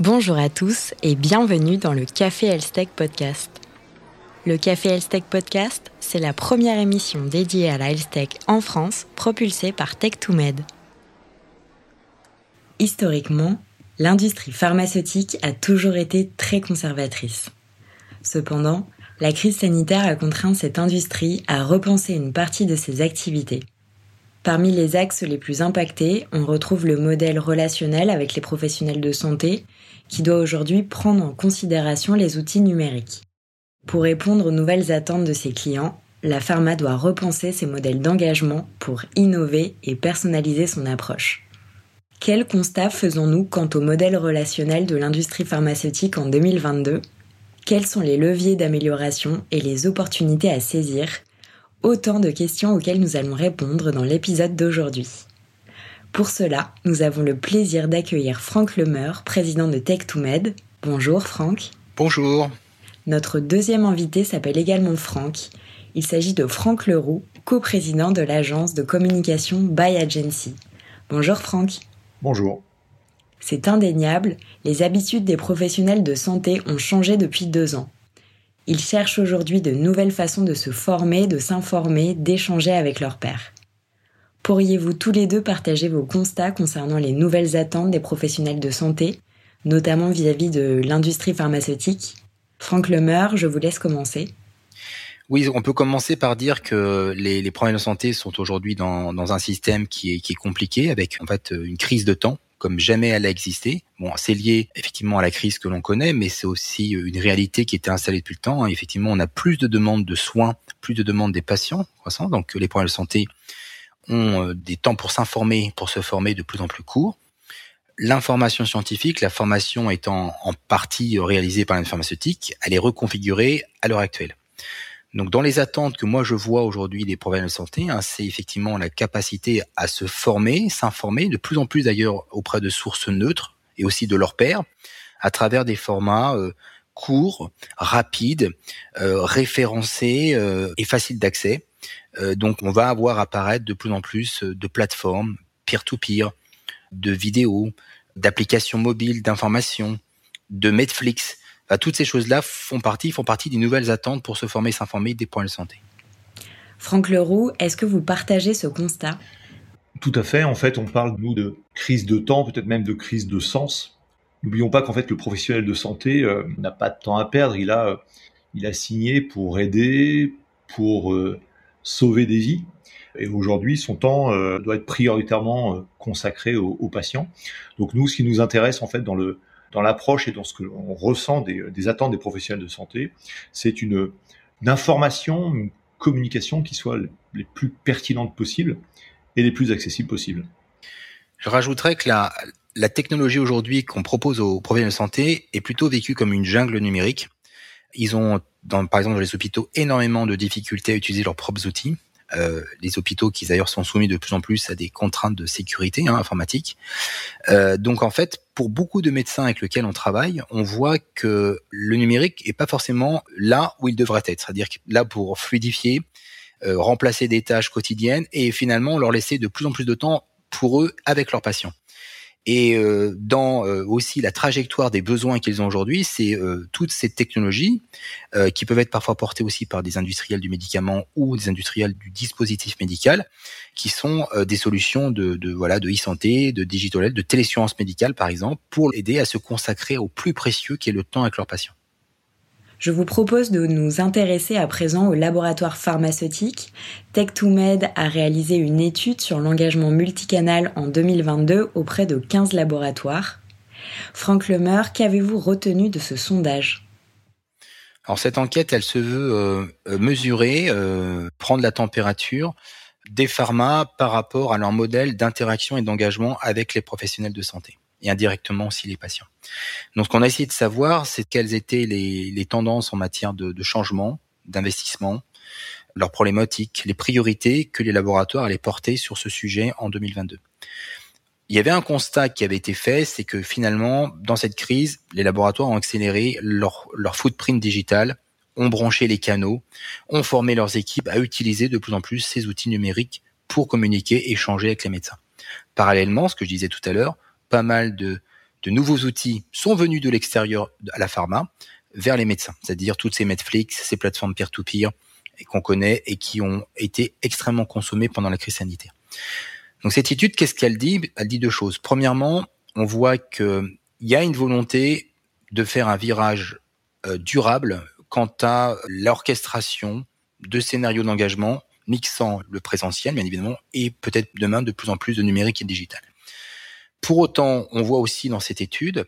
Bonjour à tous et bienvenue dans le Café Elstech Podcast. Le Café Elstech Podcast, c'est la première émission dédiée à la Elstech en France, propulsée par Tech2Med. Historiquement, l'industrie pharmaceutique a toujours été très conservatrice. Cependant, la crise sanitaire a contraint cette industrie à repenser une partie de ses activités. Parmi les axes les plus impactés, on retrouve le modèle relationnel avec les professionnels de santé, qui doit aujourd'hui prendre en considération les outils numériques. Pour répondre aux nouvelles attentes de ses clients, la pharma doit repenser ses modèles d'engagement pour innover et personnaliser son approche. Quel constat faisons-nous quant au modèle relationnel de l'industrie pharmaceutique en 2022 Quels sont les leviers d'amélioration et les opportunités à saisir? Autant de questions auxquelles nous allons répondre dans l'épisode d'aujourd'hui. Pour cela, nous avons le plaisir d'accueillir Franck Lemeur, président de Tech2Med. Bonjour Franck. Bonjour. Notre deuxième invité s'appelle également Franck. Il s'agit de Franck Leroux, coprésident de l'agence de communication By Agency. Bonjour Franck. Bonjour. C'est indéniable, les habitudes des professionnels de santé ont changé depuis deux ans. Ils cherchent aujourd'hui de nouvelles façons de se former, de s'informer, d'échanger avec leurs pairs. Pourriez-vous tous les deux partager vos constats concernant les nouvelles attentes des professionnels de santé, notamment vis-à-vis de l'industrie pharmaceutique? Franck Lemeur, je vous laisse commencer. Oui, on peut commencer par dire que les, problèmes de santé sont aujourd'hui dans, un système qui est compliqué, avec en fait une crise de temps comme jamais elle a existé. Bon, c'est lié effectivement à la crise que l'on connaît, mais c'est aussi une réalité qui était installée depuis le temps. Effectivement, on a plus de demandes de soins, plus de demandes des patients croissant. Donc, les problèmes de santé ont euh, des temps pour s'informer, pour se former de plus en plus courts. L'information scientifique, la formation étant en partie réalisée par une pharmaceutique, elle est reconfigurée à l'heure actuelle. Donc dans les attentes que moi je vois aujourd'hui des problèmes de santé, hein, c'est effectivement la capacité à se former, s'informer, de plus en plus d'ailleurs auprès de sources neutres et aussi de leurs pairs, à travers des formats euh, courts, rapides, euh, référencés euh, et faciles d'accès. Donc on va avoir apparaître de plus en plus de plateformes peer-to-peer, de vidéos, d'applications mobiles d'information, de Netflix toutes ces choses-là font partie, font partie des nouvelles attentes pour se former, s'informer des points de santé. Franck Leroux, est-ce que vous partagez ce constat? Tout à fait. En fait, on parle, nous, de crise de temps, peut-être même de crise de sens. N'oublions pas qu'en fait, le professionnel de santé euh, n'a pas de temps à perdre. Il a, euh, il a signé pour aider, pour euh, sauver des vies. Et aujourd'hui, son temps doit être prioritairement consacré aux, aux, patients. Donc nous, ce qui nous intéresse en fait dans le dans l'approche et dans ce que l'on ressent des, attentes des professionnels de santé, c'est une, information, une communication qui soit les plus pertinentes possibles et les plus accessibles possibles. Je rajouterais que la, technologie aujourd'hui qu'on propose aux professionnels de santé est plutôt vécue comme une jungle numérique. Ils ont, par exemple, dans les hôpitaux, énormément de difficultés à utiliser leurs propres outils. Euh, les hôpitaux qui d'ailleurs sont soumis de plus en plus à des contraintes de sécurité hein, informatique. Euh, donc en fait, pour beaucoup de médecins avec lesquels on travaille, on voit que le numérique est pas forcément là où il devrait être, c'est-à-dire là pour fluidifier, euh, remplacer des tâches quotidiennes et finalement leur laisser de plus en plus de temps pour eux avec leurs patients. Et euh, dans euh, aussi la trajectoire des besoins qu'ils ont aujourd'hui, c'est euh, toutes ces technologies qui peuvent être parfois portées aussi par des industriels du médicament ou des industriels du dispositif médical, qui sont des solutions de, de voilà de e-santé, de digital health, de téléscience médicale par exemple, pour aider à se consacrer au plus précieux qui est le temps avec leurs patients. Je vous propose de nous intéresser à présent au laboratoire pharmaceutique. Tech2Med a réalisé une étude sur l'engagement multicanal en 2022 auprès de 15 laboratoires. Franck Lemeur, qu'avez-vous retenu de ce sondage? Alors cette enquête, elle se veut euh, mesurer, euh, prendre la température des pharma par rapport à leur modèle d'interaction et d'engagement avec les professionnels de santé et indirectement aussi les patients. Donc, ce qu'on a essayé de savoir, c'est quelles étaient les, tendances en matière de, de changement, d'investissement, leurs problématiques, les priorités que les laboratoires allaient porter sur ce sujet en 2022. Il y avait un constat qui avait été fait, c'est que finalement, dans cette crise, les laboratoires ont accéléré leur, leur footprint digital, ont branché les canaux, ont formé leurs équipes à utiliser de plus en plus ces outils numériques pour communiquer, échanger avec les médecins. Parallèlement, ce que je disais tout à l'heure, pas mal de, nouveaux outils sont venus de l'extérieur à la pharma vers les médecins, c'est-à-dire toutes ces Netflix, ces plateformes peer-to-peer qu'on connaît et qui ont été extrêmement consommées pendant la crise sanitaire. Donc cette étude, qu'est-ce qu'elle dit? Elle dit deux choses. Premièrement, on voit qu'il y a une volonté de faire un virage euh, durable quant à l'orchestration de scénarios d'engagement mixant le présentiel, bien évidemment, et peut-être demain de plus en plus de numérique et digital. Pour autant, on voit aussi dans cette étude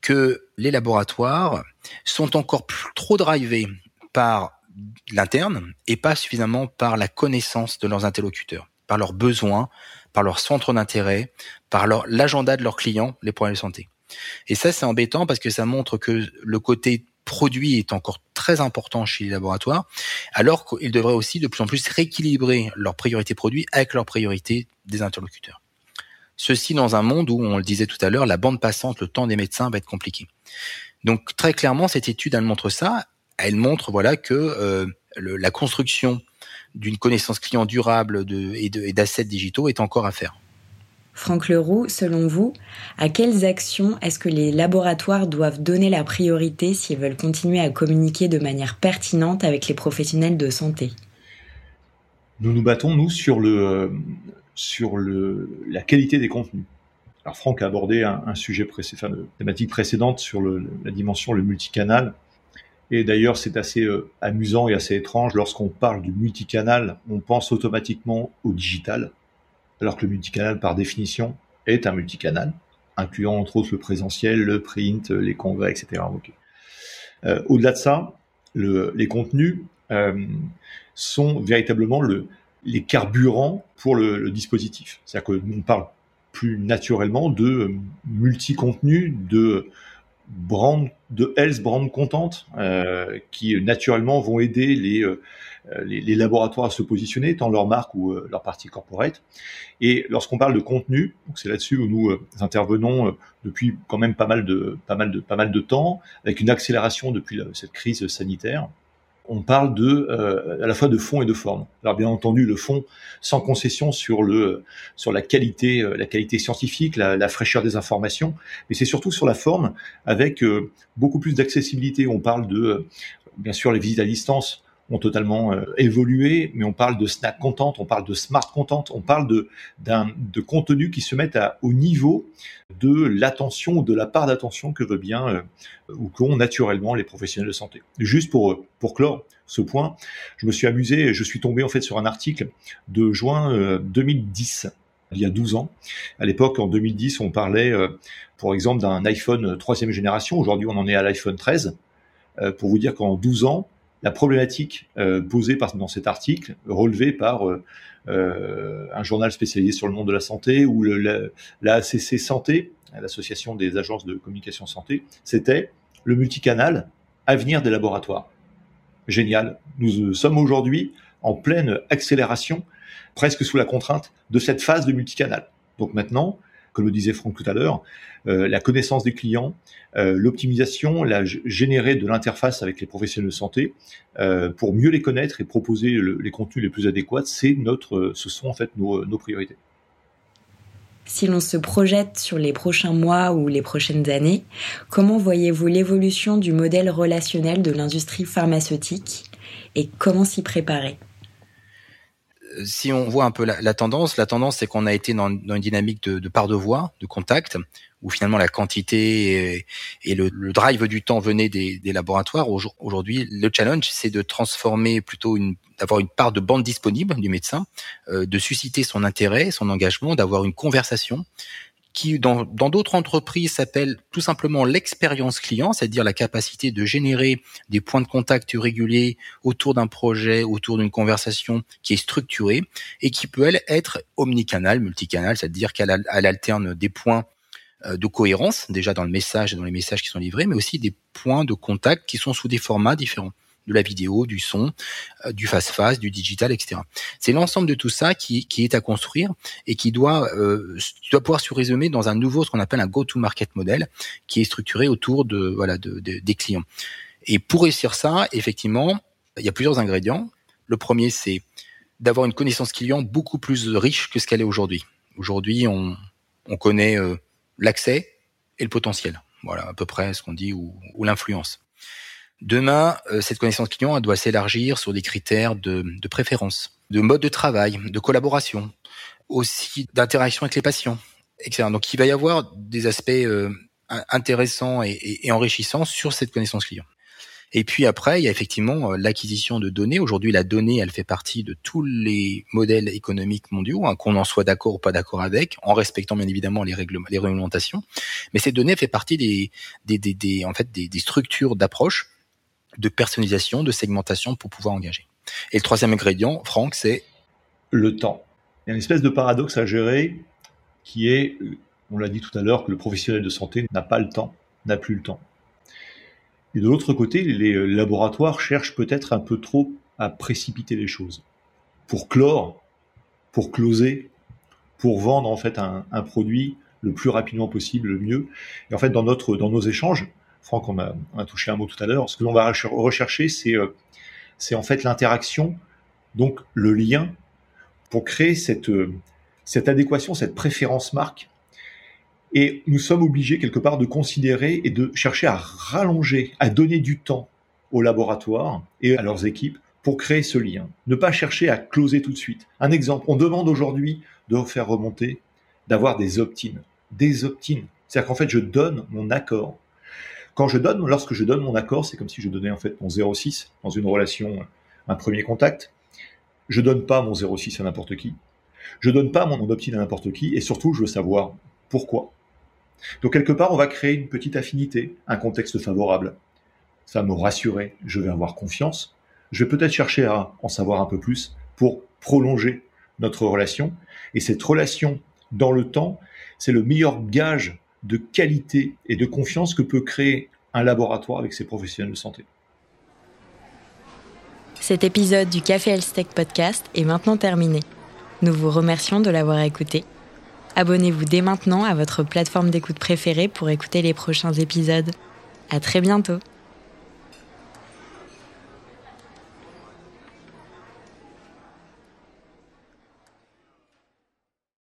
que les laboratoires sont encore trop drivés par l'interne et pas suffisamment par la connaissance de leurs interlocuteurs, par leurs besoins, par leur centre d'intérêt, par l'agenda de leurs clients, les problèmes de santé. Et ça, c'est embêtant parce que ça montre que le côté produit est encore très important chez les laboratoires, alors qu'ils devraient aussi de plus en plus rééquilibrer leurs priorités produits avec leurs priorités des interlocuteurs. Ceci dans un monde où, on le disait tout à l'heure, la bande passante, le temps des médecins va être compliqué. Donc très clairement, cette étude, elle montre ça. Elle montre voilà que euh, la construction d'une connaissance client durable de, et d'assets digitaux est encore à faire. Franck Leroux, selon vous, à quelles actions est-ce que les laboratoires doivent donner la priorité s'ils veulent continuer à communiquer de manière pertinente avec les professionnels de santé? Nous nous battons, nous, sur, le, sur le, la qualité des contenus. Alors Franck a abordé un, sujet précédent, une thématique précédente sur la dimension le multicanal. Et d'ailleurs, c'est assez euh, amusant et assez étrange. Lorsqu'on parle du multicanal, on pense automatiquement au digital alors que le multicanal, par définition, est un multicanal, incluant entre autres le présentiel, le print, les congrès, etc. Euh, au-delà de ça, les contenus euh, sont véritablement les carburants pour le, dispositif. C'est-à-dire que on parle plus naturellement de multi-contenus, de brand, de health brand content, euh, qui naturellement vont aider les, euh, les, laboratoires à se positionner, tant leur marque ou euh, leur partie corporate. Et lorsqu'on parle de contenu, c'est là-dessus où nous euh, intervenons depuis quand même pas mal de pas mal de pas mal de temps, avec une accélération depuis cette crise sanitaire on parle de à la fois de fond et de forme. Alors bien entendu le fond sans concession sur le sur la qualité la qualité scientifique, la, la fraîcheur des informations, mais c'est surtout sur la forme avec beaucoup plus d'accessibilité. On parle de bien sûr les visites à distance ont totalement euh, évolué, mais on parle de snack content, on parle de smart content, on parle de, de contenu qui se met à, au niveau de l'attention de la part d'attention que veut bien euh, ou qu'ont naturellement les professionnels de santé. Juste pour, pour clore ce point, je me suis amusé je suis tombé en fait sur un article de juin 2010 euh, il y a 12 ans. À l'époque, en 2010, on parlait, pour exemple, d'un iPhone troisième génération. Aujourd'hui, on en est à l'iPhone 13. pour vous dire qu'en 12 ans, la problématique euh, posée dans cet article, relevée par euh, euh, un journal spécialisé sur le monde de la santé ou le, la, Santé, l'association des agences de communication santé, c'était le multicanal avenir des laboratoires. Génial. Nous sommes aujourd'hui en pleine accélération, presque sous la contrainte de cette phase de multicanal. Donc maintenant, comme le disait Franck tout à l'heure, euh, la connaissance des clients, euh, l'optimisation, la générer de l'interface avec les professionnels de santé euh, pour mieux les connaître et proposer les contenus les plus adéquats, c'est notre, ce sont en fait nos, nos priorités. Si l'on se projette sur les prochains mois ou les prochaines années, comment voyez-vous l'évolution du modèle relationnel de l'industrie pharmaceutique et comment s'y préparer? Si on voit un peu la, tendance, la tendance c'est qu'on a été dans, une dynamique de, part de voix, de contact, où finalement la quantité et, le, drive du temps venait des, laboratoires. Aujourd'hui, le challenge c'est de transformer plutôt une d'avoir une part de bande disponible du médecin, euh, de susciter son intérêt, son engagement, d'avoir une conversation qui dans d'autres entreprises s'appelle tout simplement l'expérience client, c'est-à-dire la capacité de générer des points de contact réguliers autour d'un projet, autour d'une conversation qui est structurée et qui peut elle être omnicanal, multicanal, c'est-à-dire qu'elle alterne des points euh, de cohérence déjà dans le message et dans les messages qui sont livrés, mais aussi des points de contact qui sont sous des formats différents de la vidéo, du son, euh, du face-face, du digital, etc. C'est l'ensemble de tout ça qui, qui, est à construire et qui doit, euh, doit pouvoir se résumer dans un nouveau, ce qu'on appelle un go-to-market model, qui est structuré autour de, voilà, de, des clients. Et pour réussir ça, effectivement, il y a plusieurs ingrédients. Le premier, c'est d'avoir une connaissance client beaucoup plus riche que ce qu'elle est aujourd'hui. Aujourd'hui, on, on connaît euh, l'accès et le potentiel. Voilà à peu près ce qu'on dit ou, l'influence. Demain, euh, cette connaissance client elle doit s'élargir sur des critères de, de préférence, de mode de travail, de collaboration, aussi d'interaction avec les patients, etc. Donc il va y avoir des aspects euh, intéressants et, et enrichissants sur cette connaissance client. Et puis après, il y a effectivement euh, l'acquisition de données. Aujourd'hui, la donnée, elle fait partie de tous les modèles économiques mondiaux, hein, qu'on en soit d'accord ou pas d'accord avec, en respectant bien évidemment les, règles, les réglementations. Mais ces données fait partie des, des, des, des en fait, des structures d'approche, de personnalisation, de segmentation pour pouvoir engager. Et le troisième ingrédient, Franck, c'est le temps. Il y a une espèce de paradoxe à gérer qui est, on l'a dit tout à l'heure, que le professionnel de santé n'a pas le temps, n'a plus le temps. Et de l'autre côté, les laboratoires cherchent peut-être un peu trop à précipiter les choses. Pour clore, pour closer, pour vendre en fait un, produit le plus rapidement possible, le mieux. Et en fait, dans notre, dans nos échanges, Franck, on a, touché un mot tout à l'heure. Ce que l'on va rechercher, c'est, euh, c'est en fait l'interaction, donc le lien, pour créer cette, euh, cette adéquation, cette préférence marque et nous sommes obligés quelque part de considérer et de chercher à rallonger, à donner du temps aux laboratoires et à leurs équipes pour créer ce lien. Ne pas chercher à closer tout de suite. Un exemple, on demande aujourd'hui de faire remonter, d'avoir des opt-in. Des opt-in. C'est-à-dire qu'en fait, je donne mon accord. Quand je donne, lorsque je donne mon accord, c'est comme si je donnais en fait mon 06 dans une relation, un premier contact. Je donne pas mon 06 à n'importe qui. Je donne pas mon opt-in à n'importe qui. Et surtout, je veux savoir pourquoi. Donc quelque part, on va créer une petite affinité, un contexte favorable. Ça va me rassurer, je vais avoir confiance. Je vais peut-être chercher à en savoir un peu plus pour prolonger notre relation. Et cette relation dans le temps, c'est le meilleur gage de qualité et de confiance que peut créer un laboratoire avec ses professionnels de santé. Cet épisode du Café Elstech Podcast est maintenant terminé. Nous vous remercions de l'avoir écouté Abonnez-vous dès maintenant à votre plateforme d'écoute préférée pour écouter les prochains épisodes. À très bientôt!